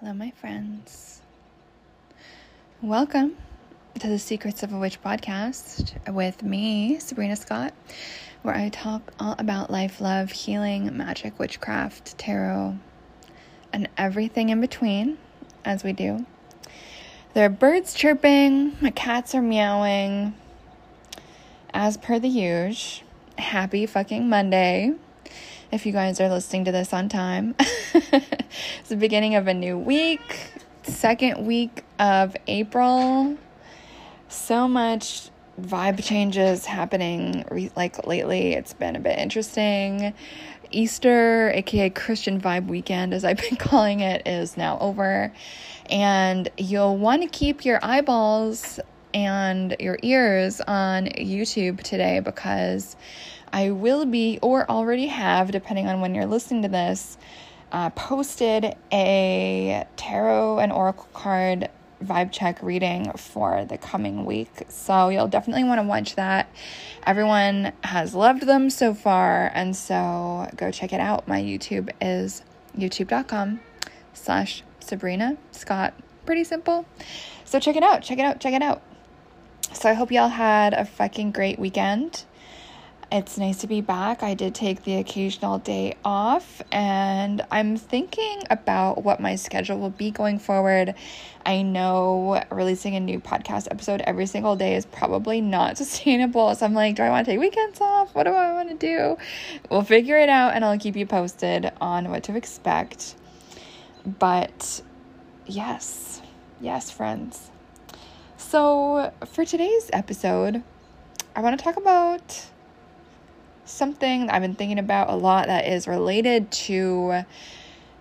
Hello, my friends. Welcome to the Secrets of a Witch podcast with me, Sabrina Scott, where I talk all about life, love, healing, magic, witchcraft, tarot, and everything in between as we do. There are birds chirping, my cats are meowing, as per the usual. Happy fucking Monday if you guys are listening to this on time. it's the beginning of a new week, second week of April. So much vibe changes happening re- like lately. It's been a bit interesting. Easter, aka Christian Vibe Weekend, as I've been calling it, is now over. And you'll want to keep your eyeballs and your ears on YouTube today because I will be, or already have, depending on when you're listening to this, uh, posted a tarot and oracle card vibe check reading for the coming week. So you'll definitely want to watch that. Everyone has loved them so far, and so go check it out. My YouTube is youtube.com slash Sabrina Scott. Pretty simple. So check it out, check it out, check it out. So I hope y'all had a fucking great weekend. It's nice to be back. I did take the occasional day off, and I'm thinking about what my schedule will be going forward. I know releasing a new podcast episode every single day is probably not sustainable. So I'm like, do I want to take weekends off? What do I want to do? We'll figure it out, and I'll keep you posted on what to expect. But yes, yes, friends. So for today's episode, I want to talk about something I've been thinking about a lot that is related to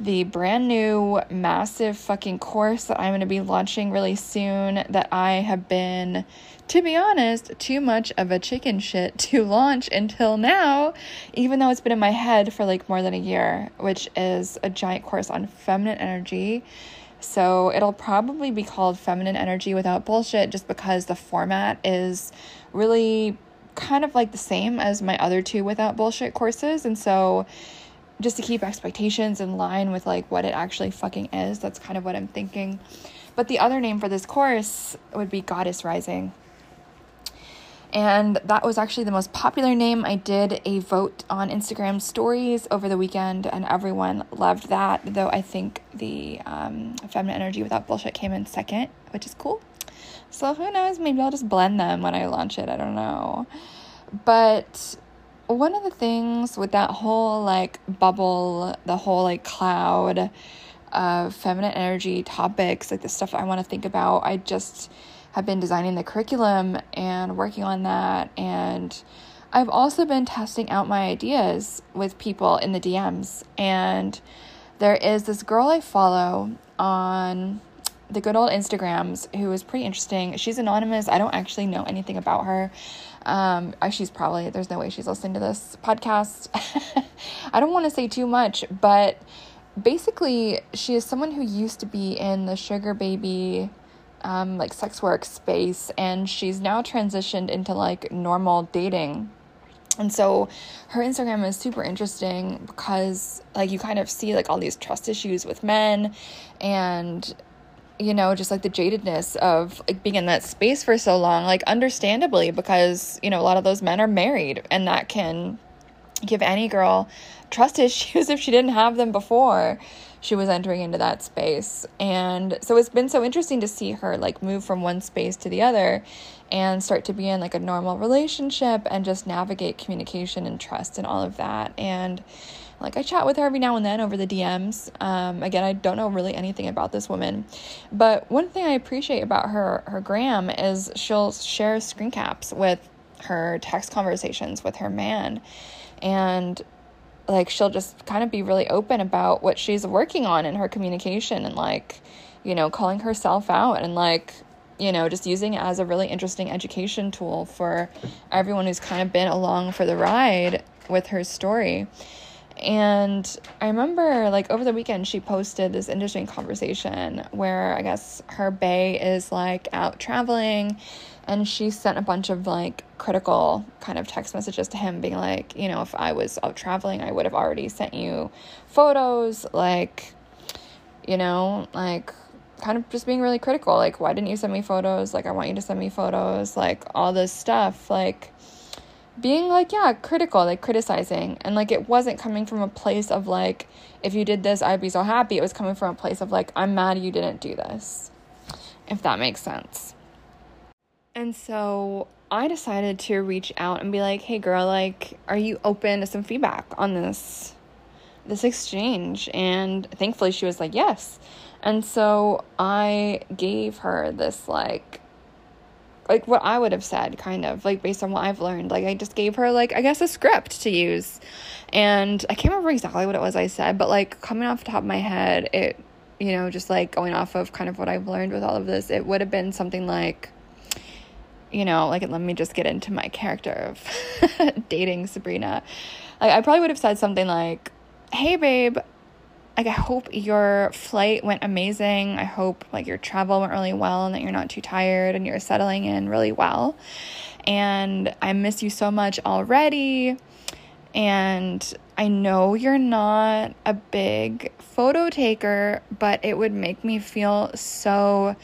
the brand new massive fucking course that I'm going to be launching really soon that I have been to be honest too much of a chicken shit to launch until now even though it's been in my head for like more than a year which is a giant course on feminine energy. So it'll probably be called feminine energy without bullshit just because the format is really kind of like the same as my other two without bullshit courses. And so just to keep expectations in line with like what it actually fucking is, that's kind of what I'm thinking. But the other name for this course would be Goddess Rising. And that was actually the most popular name. I did a vote on Instagram stories over the weekend, and everyone loved that. Though I think the um, Feminine Energy Without Bullshit came in second, which is cool. So who knows? Maybe I'll just blend them when I launch it. I don't know. But one of the things with that whole like bubble, the whole like cloud of feminine energy topics, like the stuff I want to think about, I just have been designing the curriculum and working on that. And I've also been testing out my ideas with people in the DMs. And there is this girl I follow on the good old Instagrams who is pretty interesting. She's anonymous. I don't actually know anything about her. Um, she's probably, there's no way she's listening to this podcast. I don't want to say too much, but basically, she is someone who used to be in the sugar baby, um, like sex work space, and she's now transitioned into like normal dating. And so her Instagram is super interesting because like you kind of see like all these trust issues with men and you know, just like the jadedness of like being in that space for so long, like understandably, because, you know, a lot of those men are married and that can give any girl trust issues if she didn't have them before she was entering into that space. And so it's been so interesting to see her like move from one space to the other and start to be in like a normal relationship and just navigate communication and trust and all of that. And like I chat with her every now and then over the DMs. Um, again, I don't know really anything about this woman, but one thing I appreciate about her her gram is she'll share screen caps with her text conversations with her man, and like she'll just kind of be really open about what she's working on in her communication and like you know calling herself out and like you know just using it as a really interesting education tool for everyone who's kind of been along for the ride with her story and I remember, like, over the weekend, she posted this interesting conversation where I guess her bae is like out traveling and she sent a bunch of like critical kind of text messages to him, being like, you know, if I was out traveling, I would have already sent you photos. Like, you know, like kind of just being really critical. Like, why didn't you send me photos? Like, I want you to send me photos. Like, all this stuff. Like, being like, yeah, critical, like criticizing. And like, it wasn't coming from a place of like, if you did this, I'd be so happy. It was coming from a place of like, I'm mad you didn't do this. If that makes sense. And so I decided to reach out and be like, hey girl, like, are you open to some feedback on this? this exchange and thankfully she was like yes and so I gave her this like like what I would have said kind of like based on what I've learned. Like I just gave her like I guess a script to use. And I can't remember exactly what it was I said, but like coming off the top of my head, it you know, just like going off of kind of what I've learned with all of this, it would have been something like you know, like let me just get into my character of dating Sabrina. Like I probably would have said something like, "Hey babe, like I hope your flight went amazing. I hope like your travel went really well and that you're not too tired and you're settling in really well. And I miss you so much already. And I know you're not a big photo taker, but it would make me feel so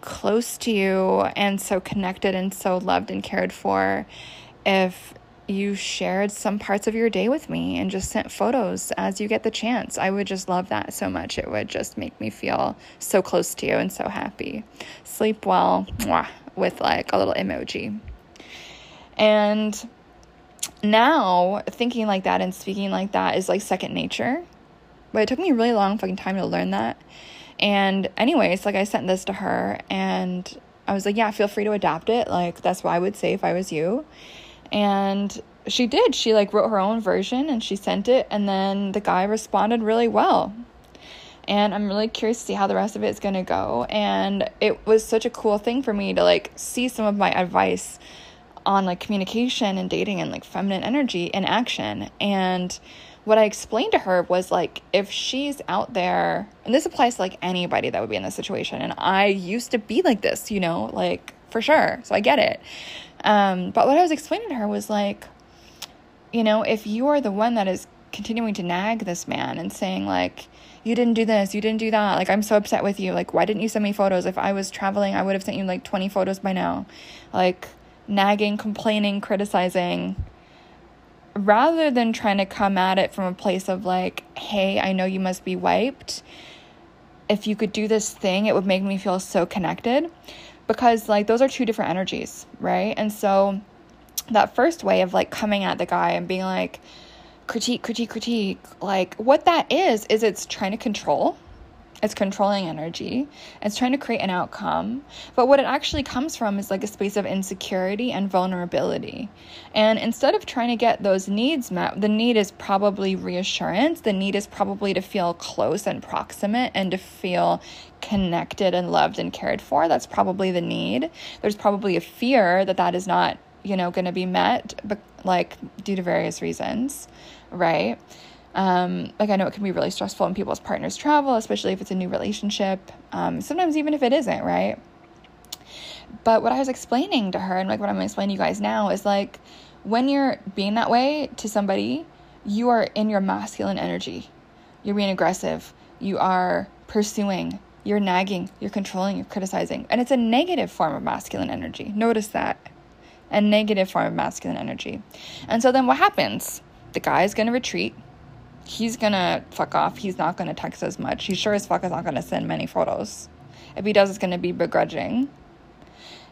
close to you and so connected and so loved and cared for if you shared some parts of your day with me and just sent photos as you get the chance. I would just love that so much. It would just make me feel so close to you and so happy. Sleep well mwah, with like a little emoji. And now thinking like that and speaking like that is like second nature. But it took me a really long fucking time to learn that. And anyways, like I sent this to her and I was like, yeah, feel free to adapt it. Like that's what I would say if I was you. And she did. She like wrote her own version and she sent it and then the guy responded really well. And I'm really curious to see how the rest of it is going to go. And it was such a cool thing for me to like see some of my advice on like communication and dating and like feminine energy in action. And what I explained to her was like, if she's out there, and this applies to like anybody that would be in this situation, and I used to be like this, you know, like for sure. So I get it. Um, but what I was explaining to her was like, you know, if you are the one that is continuing to nag this man and saying, like, you didn't do this, you didn't do that, like, I'm so upset with you, like, why didn't you send me photos? If I was traveling, I would have sent you like 20 photos by now. Like, nagging, complaining, criticizing, rather than trying to come at it from a place of like, hey, I know you must be wiped. If you could do this thing, it would make me feel so connected because like those are two different energies, right? And so that first way of like coming at the guy and being like critique, critique, critique, like what that is is it's trying to control it's controlling energy. It's trying to create an outcome. But what it actually comes from is like a space of insecurity and vulnerability. And instead of trying to get those needs met, the need is probably reassurance. The need is probably to feel close and proximate and to feel connected and loved and cared for. That's probably the need. There's probably a fear that that is not, you know, going to be met, but like due to various reasons, right? Um, like I know it can be really stressful when people's partners travel, especially if it's a new relationship. Um, sometimes even if it isn't, right? But what I was explaining to her and like what I'm explaining to explain to you guys now is like when you're being that way to somebody, you are in your masculine energy. You're being aggressive. You are pursuing. You're nagging. You're controlling. You're criticizing. And it's a negative form of masculine energy. Notice that. A negative form of masculine energy. And so then what happens? The guy is going to retreat he's gonna fuck off. He's not gonna text as much. He sure as fuck is not gonna send many photos. If he does, it's gonna be begrudging.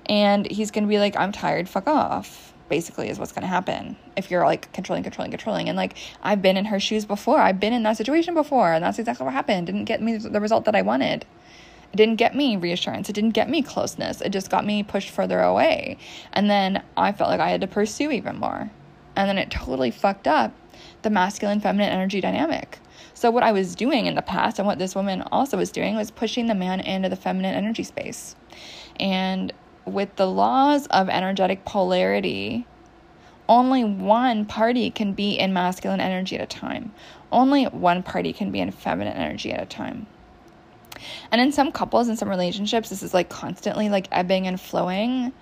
And he's gonna be like, I'm tired, fuck off. Basically, is what's gonna happen if you're like controlling, controlling, controlling. And like, I've been in her shoes before. I've been in that situation before, and that's exactly what happened. Didn't get me the result that I wanted. It didn't get me reassurance. It didn't get me closeness. It just got me pushed further away. And then I felt like I had to pursue even more. And then it totally fucked up the masculine feminine energy dynamic. So, what I was doing in the past and what this woman also was doing was pushing the man into the feminine energy space. And with the laws of energetic polarity, only one party can be in masculine energy at a time. Only one party can be in feminine energy at a time. And in some couples, in some relationships, this is like constantly like ebbing and flowing,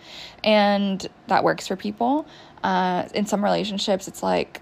and that works for people. Uh, in some relationships, it's like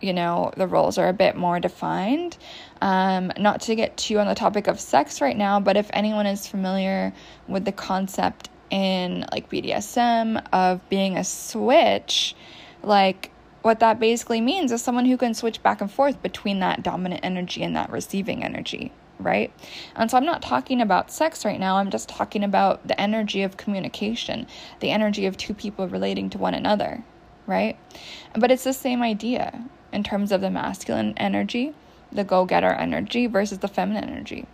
you know, the roles are a bit more defined. Um, not to get too on the topic of sex right now, but if anyone is familiar with the concept in like BDSM of being a switch, like what that basically means is someone who can switch back and forth between that dominant energy and that receiving energy, right? And so I'm not talking about sex right now, I'm just talking about the energy of communication, the energy of two people relating to one another, right? But it's the same idea in terms of the masculine energy, the go getter energy versus the feminine energy.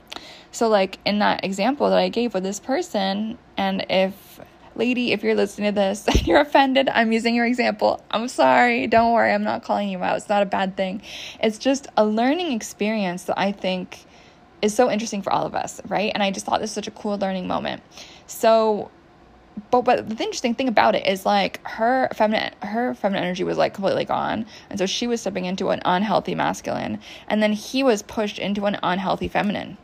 So, like in that example that I gave with this person, and if lady, if you're listening to this and you're offended, I'm using your example. I'm sorry. Don't worry. I'm not calling you out. It's not a bad thing. It's just a learning experience that I think is so interesting for all of us, right? And I just thought this was such a cool learning moment. So, but but the interesting thing about it is like her feminine her feminine energy was like completely gone and so she was stepping into an unhealthy masculine and then he was pushed into an unhealthy feminine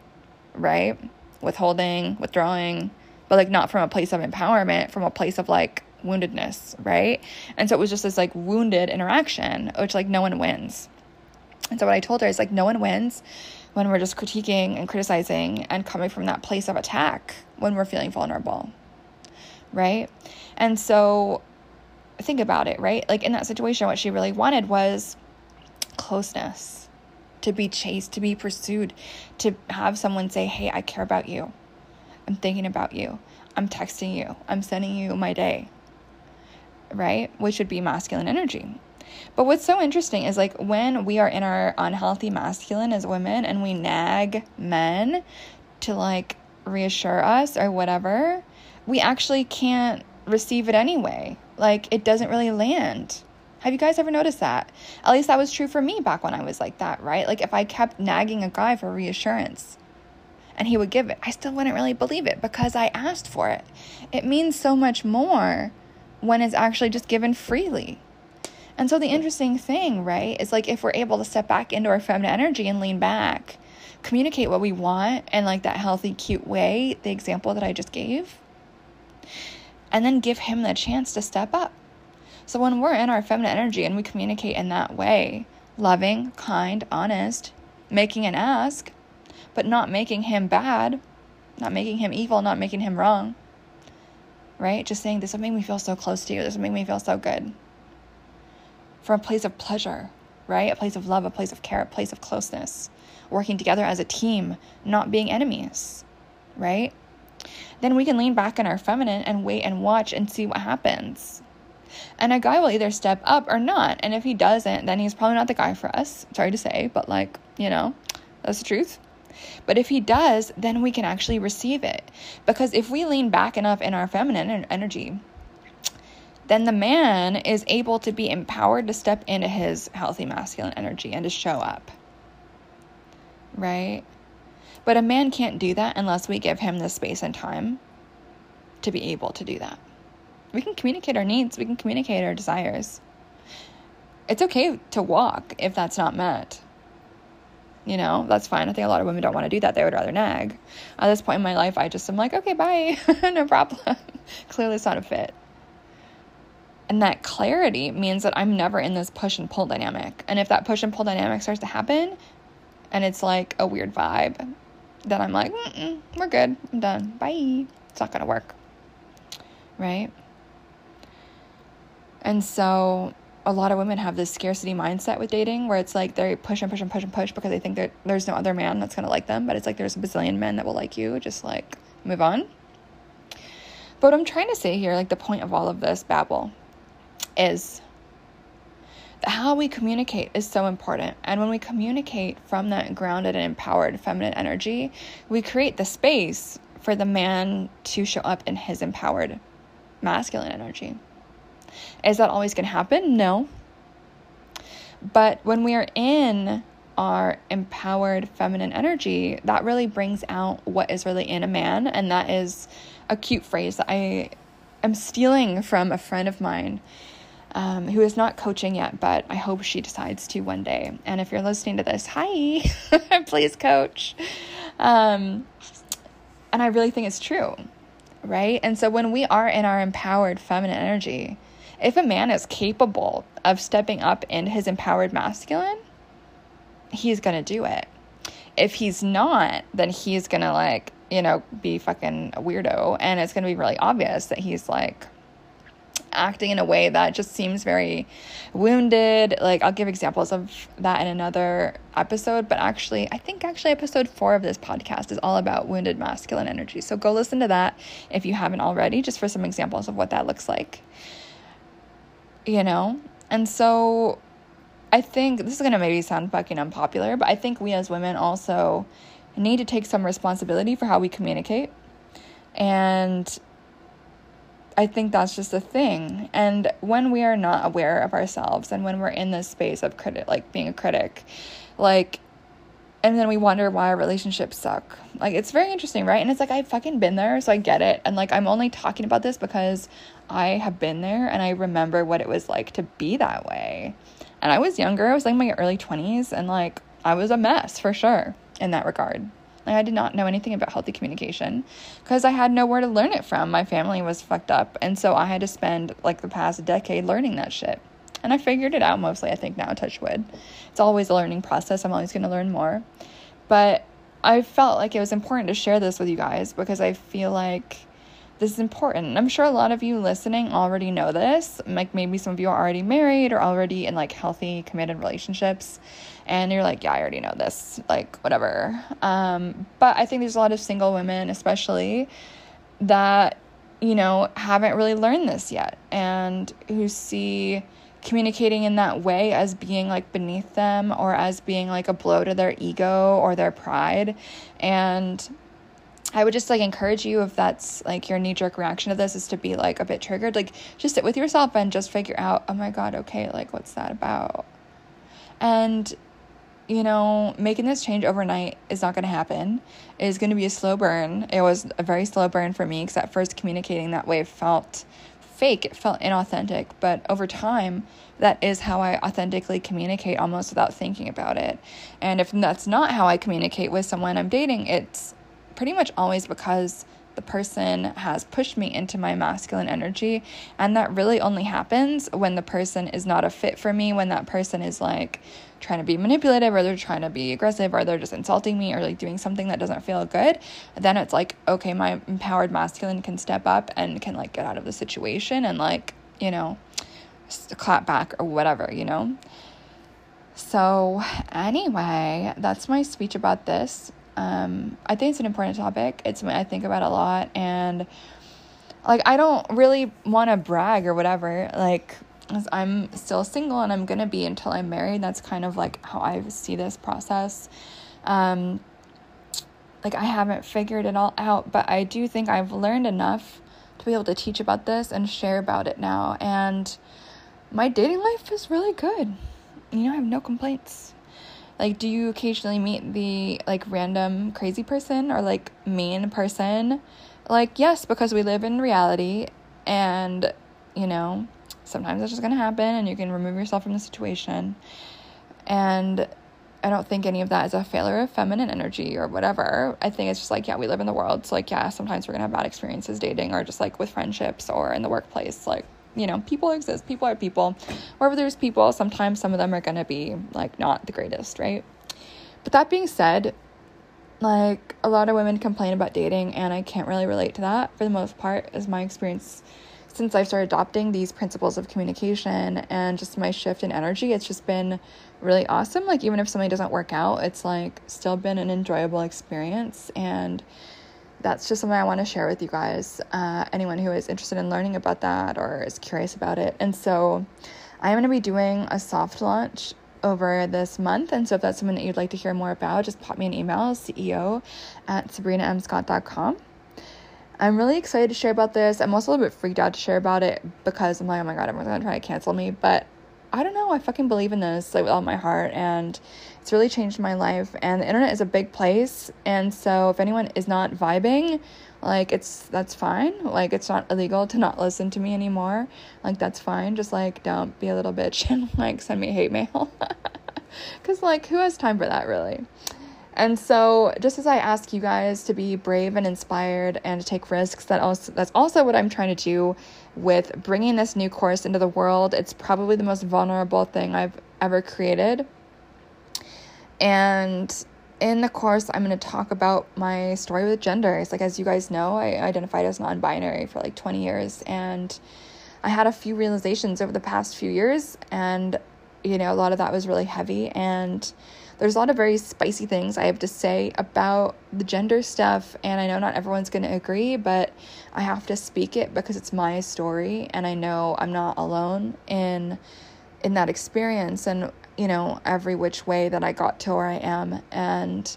right withholding withdrawing but like not from a place of empowerment, from a place of like woundedness, right? And so it was just this like wounded interaction, which like no one wins. And so what I told her is like no one wins when we're just critiquing and criticizing and coming from that place of attack when we're feeling vulnerable. Right? And so think about it, right? Like in that situation, what she really wanted was closeness, to be chased, to be pursued, to have someone say, Hey, I care about you. I'm thinking about you. I'm texting you. I'm sending you my day. Right? Which would be masculine energy. But what's so interesting is like when we are in our unhealthy masculine as women and we nag men to like reassure us or whatever, we actually can't receive it anyway. Like it doesn't really land. Have you guys ever noticed that? At least that was true for me back when I was like that, right? Like if I kept nagging a guy for reassurance, and he would give it, I still wouldn't really believe it because I asked for it. It means so much more when it's actually just given freely. And so the interesting thing, right, is like if we're able to step back into our feminine energy and lean back, communicate what we want in like that healthy, cute way, the example that I just gave, and then give him the chance to step up. So when we're in our feminine energy and we communicate in that way, loving, kind, honest, making an ask, but not making him bad, not making him evil, not making him wrong. Right? Just saying, this will make me feel so close to you. This will make me feel so good. From a place of pleasure, right? A place of love, a place of care, a place of closeness. Working together as a team, not being enemies, right? Then we can lean back in our feminine and wait and watch and see what happens. And a guy will either step up or not. And if he doesn't, then he's probably not the guy for us. Sorry to say, but like, you know, that's the truth. But if he does, then we can actually receive it. Because if we lean back enough in our feminine energy, then the man is able to be empowered to step into his healthy masculine energy and to show up. Right? But a man can't do that unless we give him the space and time to be able to do that. We can communicate our needs, we can communicate our desires. It's okay to walk if that's not met. You know, that's fine. I think a lot of women don't want to do that. They would rather nag. At this point in my life, I just am like, okay, bye. no problem. Clearly, it's not a fit. And that clarity means that I'm never in this push and pull dynamic. And if that push and pull dynamic starts to happen and it's like a weird vibe, then I'm like, we're good. I'm done. Bye. It's not going to work. Right? And so a lot of women have this scarcity mindset with dating where it's like they push and push and push and push because they think that there's no other man that's going to like them. But it's like there's a bazillion men that will like you. Just like move on. But what I'm trying to say here, like the point of all of this babble, is how we communicate is so important. And when we communicate from that grounded and empowered feminine energy, we create the space for the man to show up in his empowered masculine energy. Is that always going to happen? No. But when we are in our empowered feminine energy, that really brings out what is really in a man. And that is a cute phrase that I am stealing from a friend of mine um, who is not coaching yet, but I hope she decides to one day. And if you're listening to this, hi, please coach. Um, and I really think it's true, right? And so when we are in our empowered feminine energy, if a man is capable of stepping up in his empowered masculine, he's going to do it. if he's not, then he's gonna like, you know, be fucking a weirdo. And it's gonna be really obvious that he's like acting in a way that just seems very wounded. Like, I'll give examples of that in another episode, but actually, I think actually episode four of this podcast is all about wounded masculine energy. So go listen to that if you haven't already, just for some examples of what that looks like. You know? And so I think this is going to maybe sound fucking unpopular, but I think we as women also need to take some responsibility for how we communicate. And I think that's just a thing. And when we are not aware of ourselves and when we're in this space of critic like being a critic, like and then we wonder why our relationships suck. Like it's very interesting, right? And it's like I've fucking been there, so I get it. And like I'm only talking about this because I have been there and I remember what it was like to be that way. And I was younger, I was like my early 20s, and like I was a mess for sure in that regard. Like, I did not know anything about healthy communication because I had nowhere to learn it from. My family was fucked up, and so I had to spend like the past decade learning that shit. And I figured it out mostly, I think, now, touch wood. It's always a learning process. I'm always going to learn more. But I felt like it was important to share this with you guys because I feel like this is important. I'm sure a lot of you listening already know this. Like maybe some of you are already married or already in like healthy, committed relationships. And you're like, yeah, I already know this. Like, whatever. Um, but I think there's a lot of single women, especially, that, you know, haven't really learned this yet and who see communicating in that way as being like beneath them or as being like a blow to their ego or their pride. And I would just like encourage you if that's like your knee jerk reaction to this is to be like a bit triggered, like just sit with yourself and just figure out, oh my God, okay, like what's that about? And, you know, making this change overnight is not going to happen. It is going to be a slow burn. It was a very slow burn for me because at first communicating that way felt fake, it felt inauthentic. But over time, that is how I authentically communicate almost without thinking about it. And if that's not how I communicate with someone I'm dating, it's pretty much always because the person has pushed me into my masculine energy. And that really only happens when the person is not a fit for me, when that person is like trying to be manipulative or they're trying to be aggressive or they're just insulting me or like doing something that doesn't feel good. Then it's like, okay, my empowered masculine can step up and can like get out of the situation and like, you know, clap back or whatever, you know? So, anyway, that's my speech about this um, I think it's an important topic. It's I think about a lot, and like I don't really want to brag or whatever. Like I'm still single and I'm gonna be until I'm married. That's kind of like how I see this process. Um, like I haven't figured it all out, but I do think I've learned enough to be able to teach about this and share about it now. And my dating life is really good. You know, I have no complaints. Like, do you occasionally meet the like random crazy person or like mean person? Like, yes, because we live in reality and, you know, sometimes it's just gonna happen and you can remove yourself from the situation. And I don't think any of that is a failure of feminine energy or whatever. I think it's just like, yeah, we live in the world. So, like, yeah, sometimes we're gonna have bad experiences dating or just like with friendships or in the workplace. Like, you know, people exist, people are people. Wherever there's people, sometimes some of them are going to be like not the greatest, right? But that being said, like a lot of women complain about dating, and I can't really relate to that for the most part, is my experience since I've started adopting these principles of communication and just my shift in energy. It's just been really awesome. Like, even if something doesn't work out, it's like still been an enjoyable experience. And that's just something I want to share with you guys. Uh, anyone who is interested in learning about that or is curious about it. And so I'm going to be doing a soft launch over this month. And so if that's something that you'd like to hear more about, just pop me an email, CEO at sabrinamscott.com. I'm really excited to share about this. I'm also a little bit freaked out to share about it because I'm like, oh my god, everyone's gonna try to cancel me. But I don't know, I fucking believe in this like with all my heart and it's really changed my life and the internet is a big place and so if anyone is not vibing, like it's that's fine. Like it's not illegal to not listen to me anymore. Like that's fine. Just like don't be a little bitch and like send me hate mail. Cuz like who has time for that really? And so, just as I ask you guys to be brave and inspired and to take risks, that also that's also what I'm trying to do with bringing this new course into the world. It's probably the most vulnerable thing I've ever created. And in the course, I'm going to talk about my story with genders. Like, as you guys know, I identified as non binary for like 20 years, and I had a few realizations over the past few years, and you know, a lot of that was really heavy. And there's a lot of very spicy things I have to say about the gender stuff. And I know not everyone's going to agree, but I have to speak it because it's my story. And I know I'm not alone in in that experience and you know every which way that I got to where I am and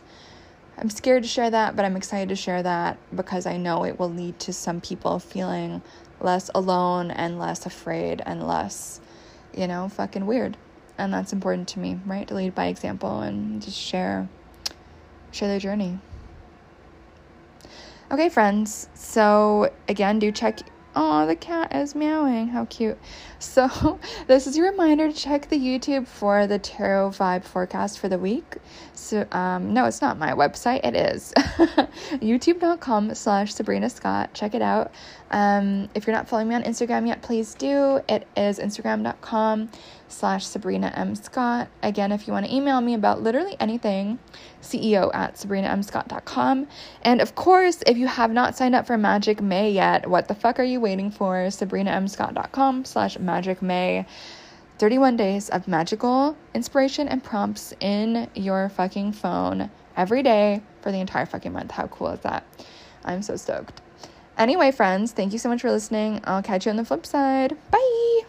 I'm scared to share that but I'm excited to share that because I know it will lead to some people feeling less alone and less afraid and less you know fucking weird and that's important to me right to lead by example and just share share their journey okay friends so again do check Oh, the cat is meowing. How cute. So, this is your reminder to check the YouTube for the tarot vibe forecast for the week. So, um, no, it's not my website. It is youtube.com slash Sabrina Scott. Check it out. Um, if you're not following me on Instagram yet, please do. It is instagram.com slash Sabrina M. Scott. Again, if you want to email me about literally anything, CEO at SabrinaMScott.com. And of course, if you have not signed up for Magic May yet, what the fuck are you waiting for? SabrinaMScott.com slash Magic May. 31 days of magical inspiration and prompts in your fucking phone every day for the entire fucking month. How cool is that? I'm so stoked. Anyway, friends, thank you so much for listening. I'll catch you on the flip side. Bye.